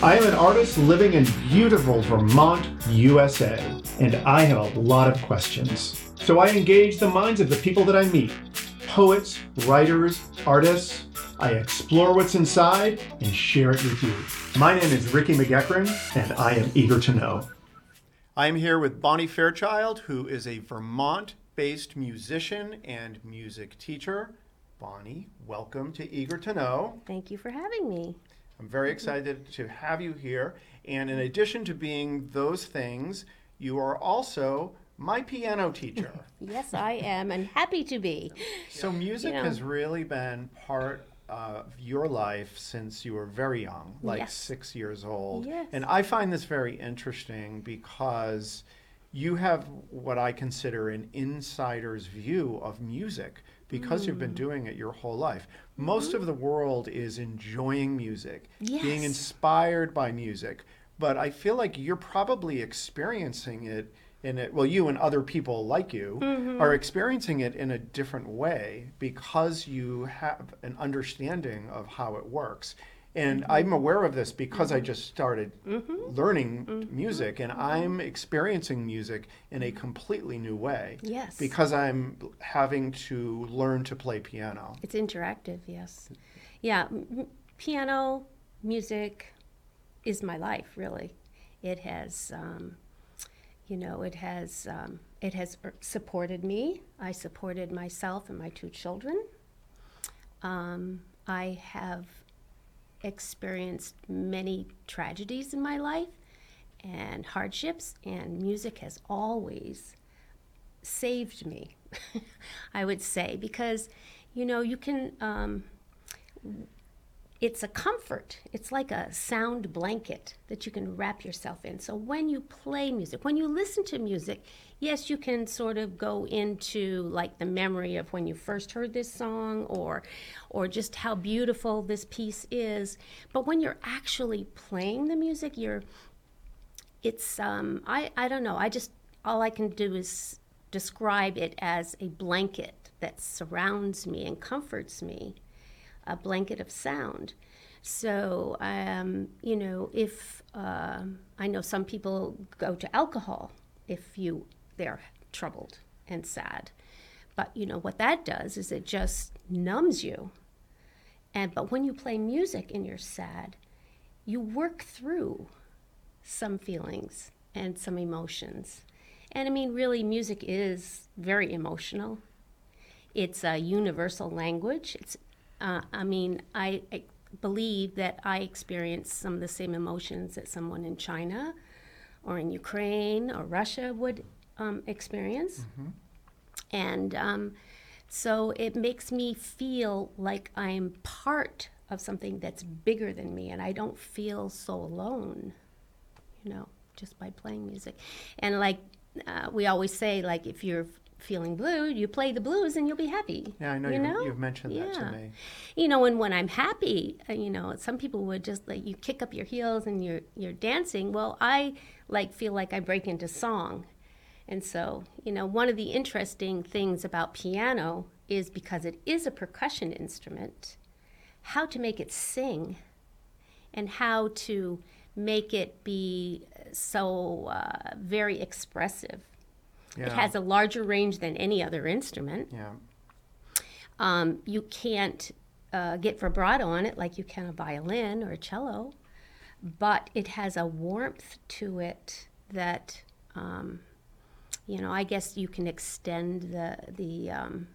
I am an artist living in beautiful Vermont, USA, and I have a lot of questions. So I engage the minds of the people that I meet poets, writers, artists. I explore what's inside and share it with you. My name is Ricky McEachran, and I am eager to know. I am here with Bonnie Fairchild, who is a Vermont based musician and music teacher. Bonnie, welcome to Eager to Know. Thank you for having me. I'm very mm-hmm. excited to have you here. And in addition to being those things, you are also my piano teacher. yes, I am, and happy to be. So, music you know, has really been part of your life since you were very young, like yes. six years old. Yes. And I find this very interesting because you have what I consider an insider's view of music because mm. you've been doing it your whole life. Most mm-hmm. of the world is enjoying music, yes. being inspired by music, but I feel like you're probably experiencing it in it. Well, you and other people like you mm-hmm. are experiencing it in a different way because you have an understanding of how it works. And mm-hmm. I'm aware of this because I just started mm-hmm. learning mm-hmm. music and I'm experiencing music in a completely new way. Yes. Because I'm having to learn to play piano. It's interactive, yes. Yeah, m- piano, music is my life, really. It has, um, you know, it has, um, it has er, supported me. I supported myself and my two children. Um, I have experienced many tragedies in my life and hardships, and music has always saved me, I would say, because, you know, you can. Um, it's a comfort. It's like a sound blanket that you can wrap yourself in. So when you play music, when you listen to music, yes, you can sort of go into like the memory of when you first heard this song or or just how beautiful this piece is. But when you're actually playing the music, you're it's um I I don't know. I just all I can do is describe it as a blanket that surrounds me and comforts me a blanket of sound. So, um, you know, if uh, I know some people go to alcohol if you they're troubled and sad, but you know what that does is it just numbs you. And but when you play music and you're sad, you work through some feelings and some emotions. And I mean, really, music is very emotional. It's a universal language. It's uh, I mean, I, I, believe that I experience some of the same emotions that someone in China or in Ukraine or Russia would um, experience. Mm-hmm. And um, so it makes me feel like I'm part of something that's bigger than me, and I don't feel so alone, you know, just by playing music. And like uh, we always say, like if you're feeling blue, you play the blues and you'll be happy. Yeah, I know, you know? you've mentioned yeah. that to me. You know, and when I'm happy, uh, you know, some people would just like you kick up your heels and you're you're dancing. Well, I like feel like I break into song. And so, you know, one of the interesting things about piano is because it is a percussion instrument, how to make it sing and how to make it be so uh, very expressive yeah. It has a larger range than any other instrument. Yeah. Um, you can't uh, get vibrato on it like you can a violin or a cello, but it has a warmth to it that, um, you know, I guess you can extend the the um,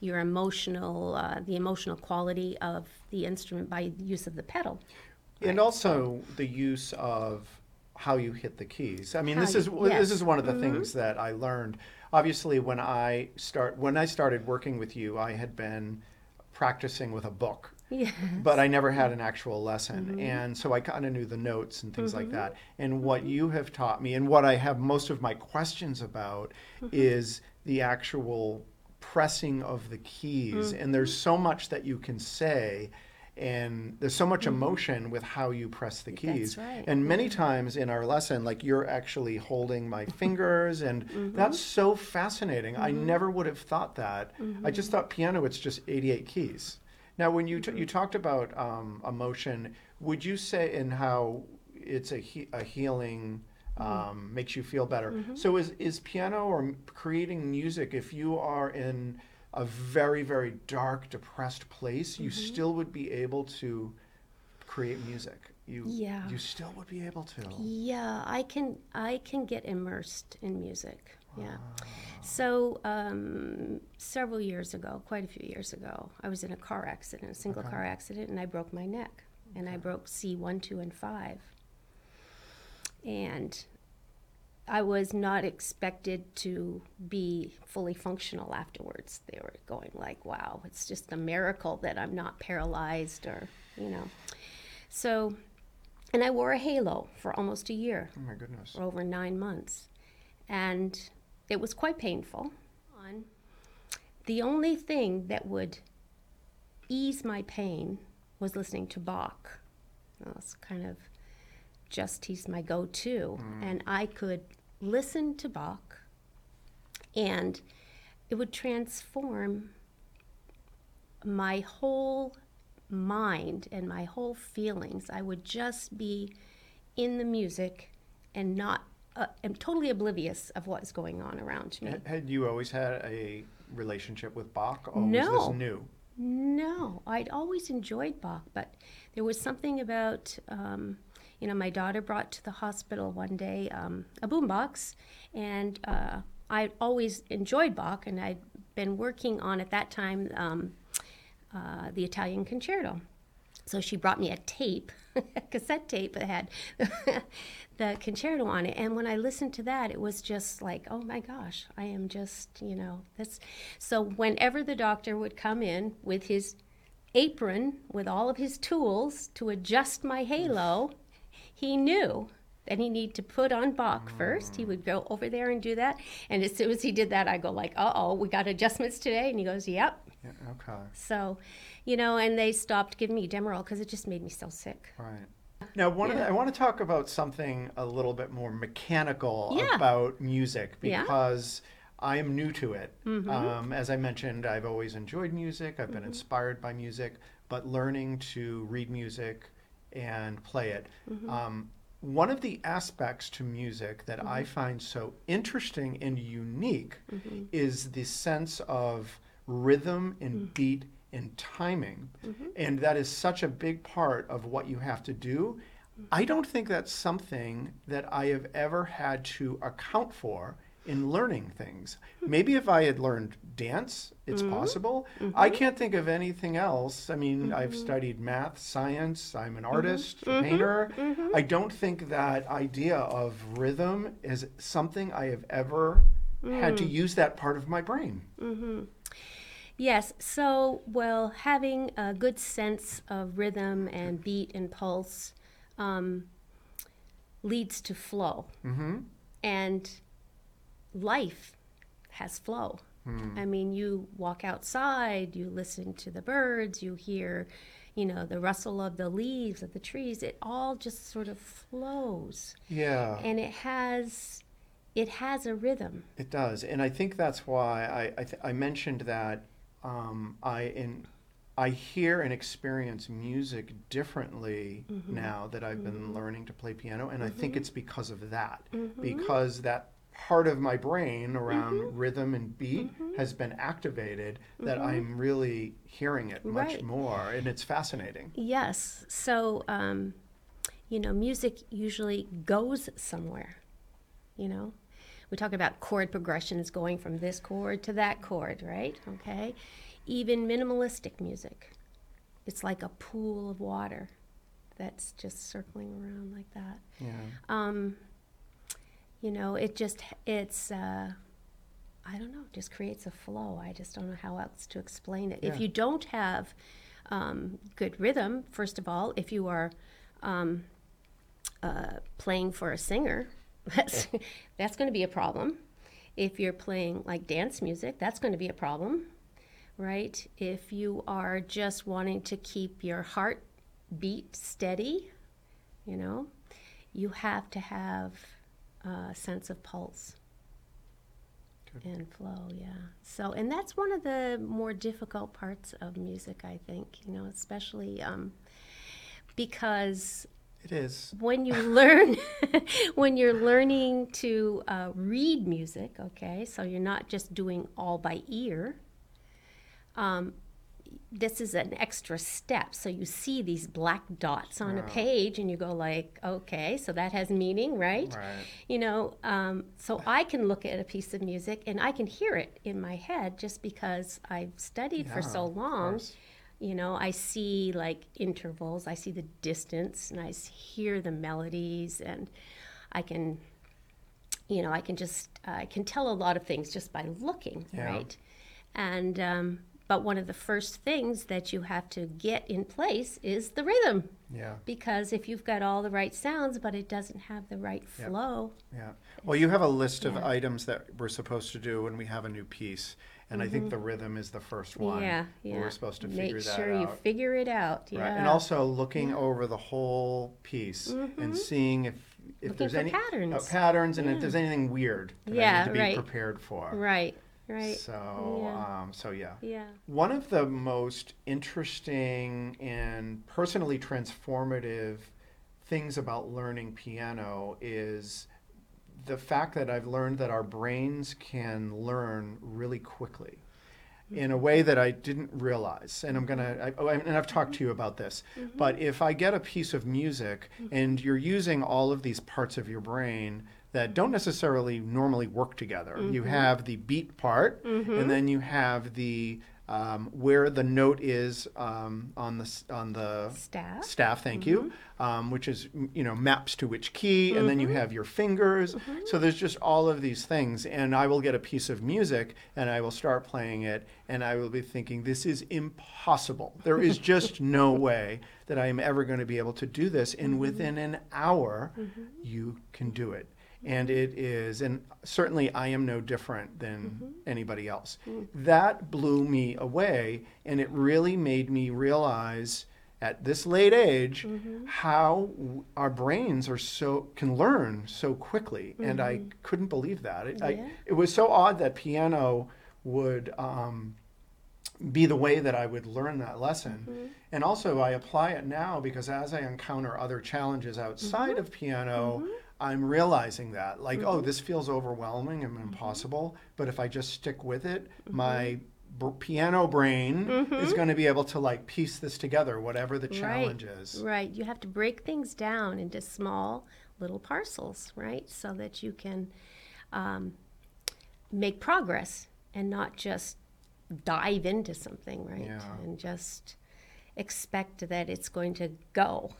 your emotional uh, the emotional quality of the instrument by use of the pedal. And right? also the use of how you hit the keys. I mean, how this is yes. this is one of the mm-hmm. things that I learned. Obviously, when I start when I started working with you, I had been practicing with a book. Yes. But I never had an actual lesson. Mm-hmm. And so I kind of knew the notes and things mm-hmm. like that. And what you have taught me and what I have most of my questions about mm-hmm. is the actual pressing of the keys. And there's mm-hmm. so much that you can say and there's so much mm-hmm. emotion with how you press the keys. Right. And many times in our lesson, like you're actually holding my fingers, and mm-hmm. that's so fascinating. Mm-hmm. I never would have thought that. Mm-hmm. I just thought piano, it's just 88 keys. Now, when you t- you mm-hmm. talked about um, emotion, would you say in how it's a, he- a healing um, makes you feel better so is, is piano or creating music if you are in a very very dark depressed place you still would be able to create music you Yeah. you still would be able to Yeah, I can I can get immersed in music. Yeah. So um, several years ago, quite a few years ago, I was in a car accident, a single car accident, and I broke my neck, and I broke C one, two, and five. And I was not expected to be fully functional afterwards. They were going like, "Wow, it's just a miracle that I'm not paralyzed," or you know. So, and I wore a halo for almost a year oh my goodness for over nine months. And it was quite painful. On The only thing that would ease my pain was listening to Bach. That's kind of just he's my go to. Mm. And I could listen to Bach and it would transform my whole mind and my whole feelings. I would just be in the music and not, uh, am totally oblivious of what's going on around me. Had- you always had a relationship with bach or was No. this new No, I'd always enjoyed Bach, but there was something about, um, you know, my daughter brought to the hospital one day um, a boombox, and uh, I'd always enjoyed Bach, and I'd been working on at that time um, uh, the Italian Concerto. So she brought me a tape, a cassette tape that had the concerto on it. And when I listened to that, it was just like, oh my gosh, I am just, you know, this. So whenever the doctor would come in with his apron with all of his tools to adjust my halo, he knew that he needed to put on Bach first. He would go over there and do that. And as soon as he did that, I go like, uh oh, we got adjustments today. And he goes, yep. yeah, okay So, you know, and they stopped giving me Demerol because it just made me so sick. Right. Now, one of the- I want to talk about something a little bit more mechanical Yeah. about music Yeah. because I am new to it. Mm-hmm. Um, as I mentioned, I've always enjoyed music. I've been inspired by music, but learning to read music and play it. Mm-hmm. Um, one of the aspects to music that I Mm-hmm. find so interesting and unique is the sense of rhythm and Mm. beat and timing. Mm-hmm. And that is such a big part of what you have to do. I don't think that's something that I have ever had to account for in learning things. Maybe if I had learned dance, it's mm-hmm. possible. Mm-hmm. I can't think of anything else. I mean, I've mm-hmm. studied math, science, I'm an artist, a painter. I don't think that idea of rhythm is something I have ever had to mm. use that part of my brain. Yes, so, well, having a good sense of rhythm and beat and pulse um, leads to flow. Mm-hmm. And life has flow. Hmm. I mean, you walk outside, you listen to the birds, you hear, you know, the rustle of the leaves of the trees. It all just sort of flows. Yeah. And it has it has a rhythm. It does, and I think that's why I I, th- I mentioned that um, I in I hear and experience music differently mm-hmm. now that I've been mm-hmm. learning to play piano, and I think mm-hmm. it's because of that, because that part of my brain around rhythm and beat has been activated that I'm really hearing it much Right. more, and it's fascinating. Yes. So, um, you know, music usually goes somewhere. You know, we talk about chord progressions going from this chord to that chord, right? Okay. Even minimalistic music, it's like a pool of water that's just circling around like that. Yeah. Um, you know, it just, it's, uh, I don't know, just creates a flow. I just don't know how else to explain it. Yeah. If you don't have um, good rhythm, first of all, if you are um, uh, playing for a singer, that's, that's going to be a problem. If you're playing like dance music, that's going to be a problem, right? If you are just wanting to keep your heart beat steady, you know, you have to have a sense of pulse and flow, yeah. So, and that's one of the more difficult parts of music, I think, you know, especially um, because It is. when you learn when you're learning to uh, read music okay so you're not just doing all by ear um, this is an extra step. So you see these black dots on a page and you go like okay so that has meaning right? Right. you know um, so i can look at a piece of music and i can hear it in my head just because i've studied for so long. you know i see like intervals. I see the distance and i hear the melodies and i can you know i can just i can tell a lot of things just by looking Yeah. right? And um, but one of the first things that you have to get in place is the rhythm Yeah. because if you've got all the right sounds but it doesn't have the right flow Yeah. Well, you have a list of Yeah. items that we're supposed to do when we have a new piece, and I think the rhythm is the first one. Mm-hmm. yeah yeah We're supposed to make figure that sure out. Make sure you figure it out yeah Right. And also looking over the whole piece and seeing if if Mm-hmm. Looking there's any patterns. uh, patterns and if there's anything weird that I need to be right. prepared for. right right So Yeah. um, so yeah. yeah One of the most interesting and personally transformative things about learning piano is the fact that I've learned that our brains can learn really quickly in a way that I didn't realize. And I'm gonna, I, oh, and I've talked to you about this. But if I get a piece of music and you're using all of these parts of your brain that don't necessarily normally work together, you mm-hmm. have the beat part, mm-hmm. and then you have the um, where the note is um, on the on the staff. staff thank you mm-hmm. um, which is you know maps to which key and then you have your fingers. So there's just all of these things and i will get a piece of music and i will start playing it and i will be thinking this is impossible. There is just no way that i am ever going to be able to do this and within an hour you can do it and it is and certainly i am no different than mm-hmm. anybody else. Mm. That blew me away and it really made me realize at this late age mm-hmm. how w- our brains are so can learn so quickly and i mm-hmm. couldn't believe that. It, Yeah. I, it was so odd that piano would um, be the way that I would learn that lesson. And also, I apply it now because as I encounter other challenges outside of piano, I'm realizing that, like, oh, mm-hmm. this feels overwhelming and impossible. But if I just stick with it, mm-hmm. my b- piano brain is mm-hmm. going to be able to like piece this together, whatever the challenge is. Right. You have to break things down into small little parcels, right? So that you can um, make progress and not just dive into something, right? Yeah. And just expect that it's going to go.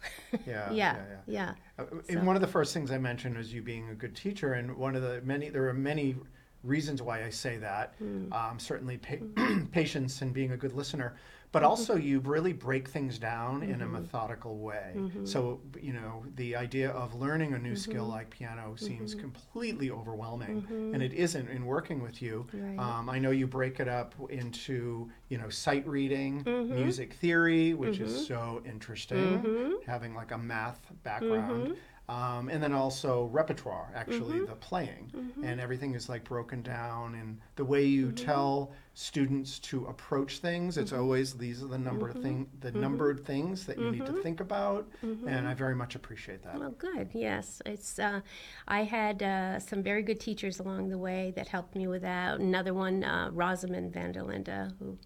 Yeah, yeah. yeah, Yeah. Uh, And one of the first things I mentioned was you being a good teacher, and one of the many there are many reasons why I say that. Hmm. Um, certainly, pa- hmm. patience and being a good listener, but mm-hmm. also you really break things down in a mm-hmm. methodical way. Mm-hmm. So you know the idea of learning a new skill like piano seems completely overwhelming, and it isn't in working with you. Right. Um, I know you break it up into you know sight reading, music theory, which is so interesting, having like a math background. Um, and then also repertoire, actually, the playing. And everything is like broken down. And the way you tell students to approach things, it's always these are the number of thing, the numbered things that you need to think about. And I very much appreciate that. Well, good. Yes, it's. Uh, I had uh, some very good teachers along the way that helped me with that. Another one, uh, Rosamond Vanderlinde, who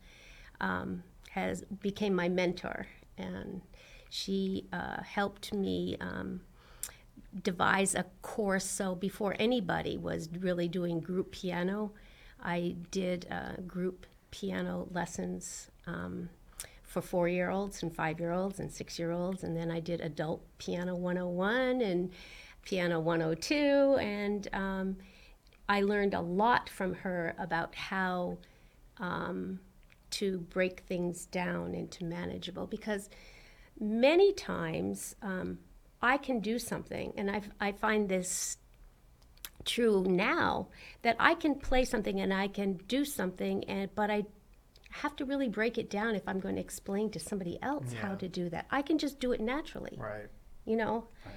um, has became my mentor, and she uh, helped me. Um, devise a course. So before anybody was really doing group piano i did uh, group piano lessons um, for four year olds and five year olds and six year olds and then i did adult piano 101 and piano 102 and um, i learned a lot from her about how um, to break things down into manageable. Because many times um, I can do something, and I've, I find this true now that I can play something and I can do something, and but I have to really break it down if I'm going to explain to somebody else how to do that. I can just do it naturally, Right. you know, Right.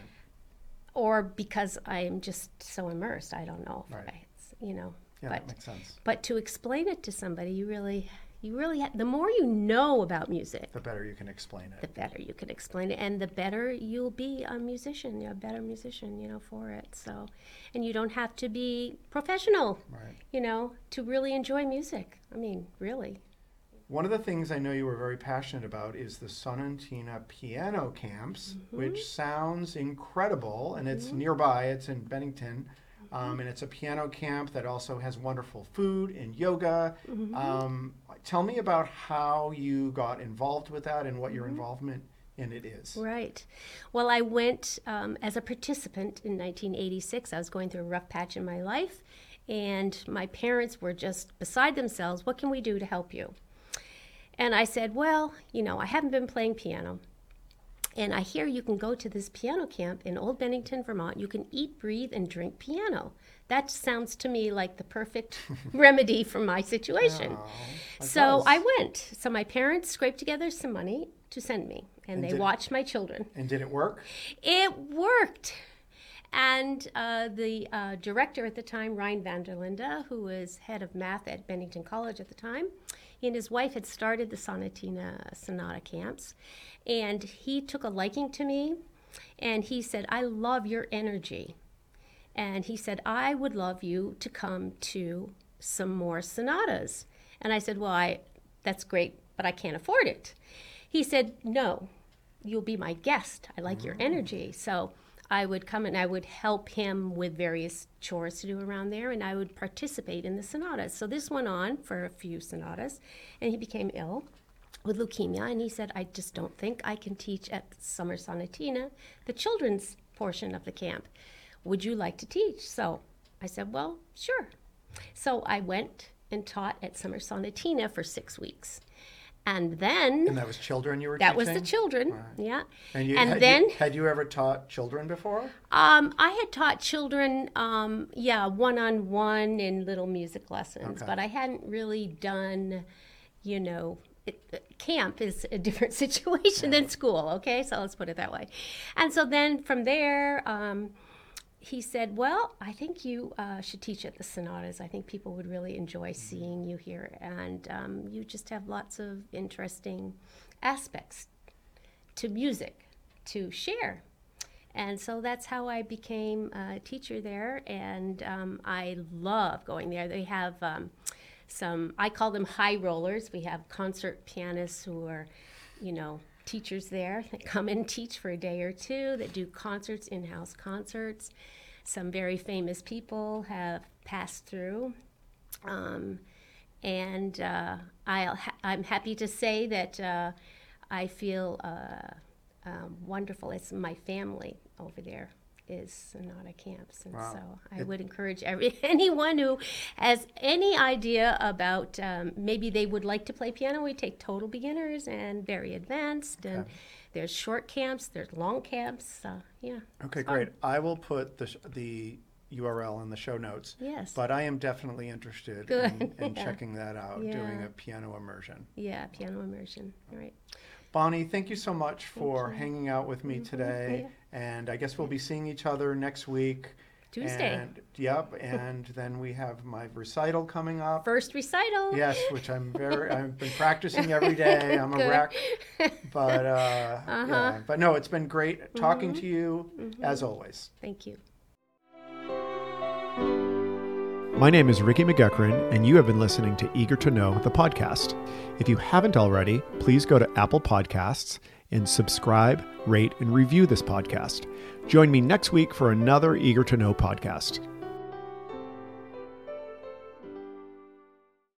or because I'm just so immersed. I don't know, Right. I, it's, you know, Yeah, but that makes sense. but to explain it to somebody, you really You really ha- the more you know about music, The better you can explain it the better you can explain it and the better you'll be a musician you're a better musician you know for it so and you don't have to be professional Right. you know to really enjoy music i mean really One of the things I know you were very passionate about is the Sonatina piano camps, Mm-hmm. which sounds incredible, and it's nearby. It's in Bennington, Mm-hmm. Um, and it's a piano camp that also has wonderful food and yoga. Mm-hmm. Um, tell me about how you got involved with that and what your Mm-hmm. involvement in it is. right well i went um, as a participant in 1986 i was going through a rough patch in my life and my parents were just beside themselves what can we do to help you and i said well you know i haven't been playing piano And I hear you can go to this piano camp in Old Bennington, Vermont. You can eat, breathe, and drink piano. That sounds to me like the perfect remedy for my situation. Oh, so. I went. So my parents scraped together some money to send me, and, they did- watched my children. And did it work? It worked. And uh, the uh, director at the time, Ryan Vanderlinde, who was head of math at Bennington College at the time, he and his wife had started the Sonatina Sonata camps. And he took a liking to me and he said, I love your energy. And he said, I would love you to come to some more sonatas. And I said, Well, I, that's great, but I can't afford it. He said, No, you'll be my guest. I like your mm. energy. So I would come and I would help him with various chores to do around there, and I would participate in the sonatas. So this went on for a few sonatas, and he became ill with leukemia, and he said, I just don't think I can teach at Summer Sonatina, the children's portion of the camp. Would you like to teach? So I said, Well, sure. So I went and taught at Summer Sonatina for six weeks. And then And that was children you were that teaching? was the children, Right. yeah. And, you, And had then you, had you ever taught children before? um, I had taught children, um, yeah, one on one in little music lessons, Okay. but I hadn't really done, you know, it, camp is a different situation than school, okay? So let's put it that way. And so then from there, um, he said, Well, I think you uh, should teach at the sonatas. I think people would really enjoy seeing you here. And um, you just have lots of interesting aspects to music to share. And so that's how I became a teacher there. And um, I love going there. They have um, some, I call them high rollers. We have concert pianists who are, you know, teachers there that come and teach for a day or two, that do concerts, in house concerts. Some very famous people have passed through. Um, and uh, I'll ha- I'm happy to say that uh, I feel uh, um, wonderful. It's my family over there is Sonata Camps, and Wow. so I It- would encourage every anyone who has any idea about um, maybe they would like to play piano. We take total beginners and very advanced, and Okay. There's short camps, there's long camps. Uh, yeah. Okay, great. I will put the, sh- the URL in the show notes. Yes. But I am definitely interested Good. in, in Yeah. checking that out, doing a piano immersion. yeah, piano immersion. All right. Bonnie, thank you so much for hanging out with me today. Yeah. And I guess we'll be seeing each other next week. Tuesday. And, yep. And then we have my recital coming up. First recital. Yes, which I'm very. I've been practicing every day. I'm a wreck, but uh, Uh-huh. yeah. But no, it's been great talking Mm-hmm. to you as always. Thank you. My name is Ricky McGuckran, and you have been listening to Eager to Know, the podcast. If you haven't already, please go to Apple Podcasts and subscribe, rate, and review this podcast. Join me next week for another Eager to Know podcast.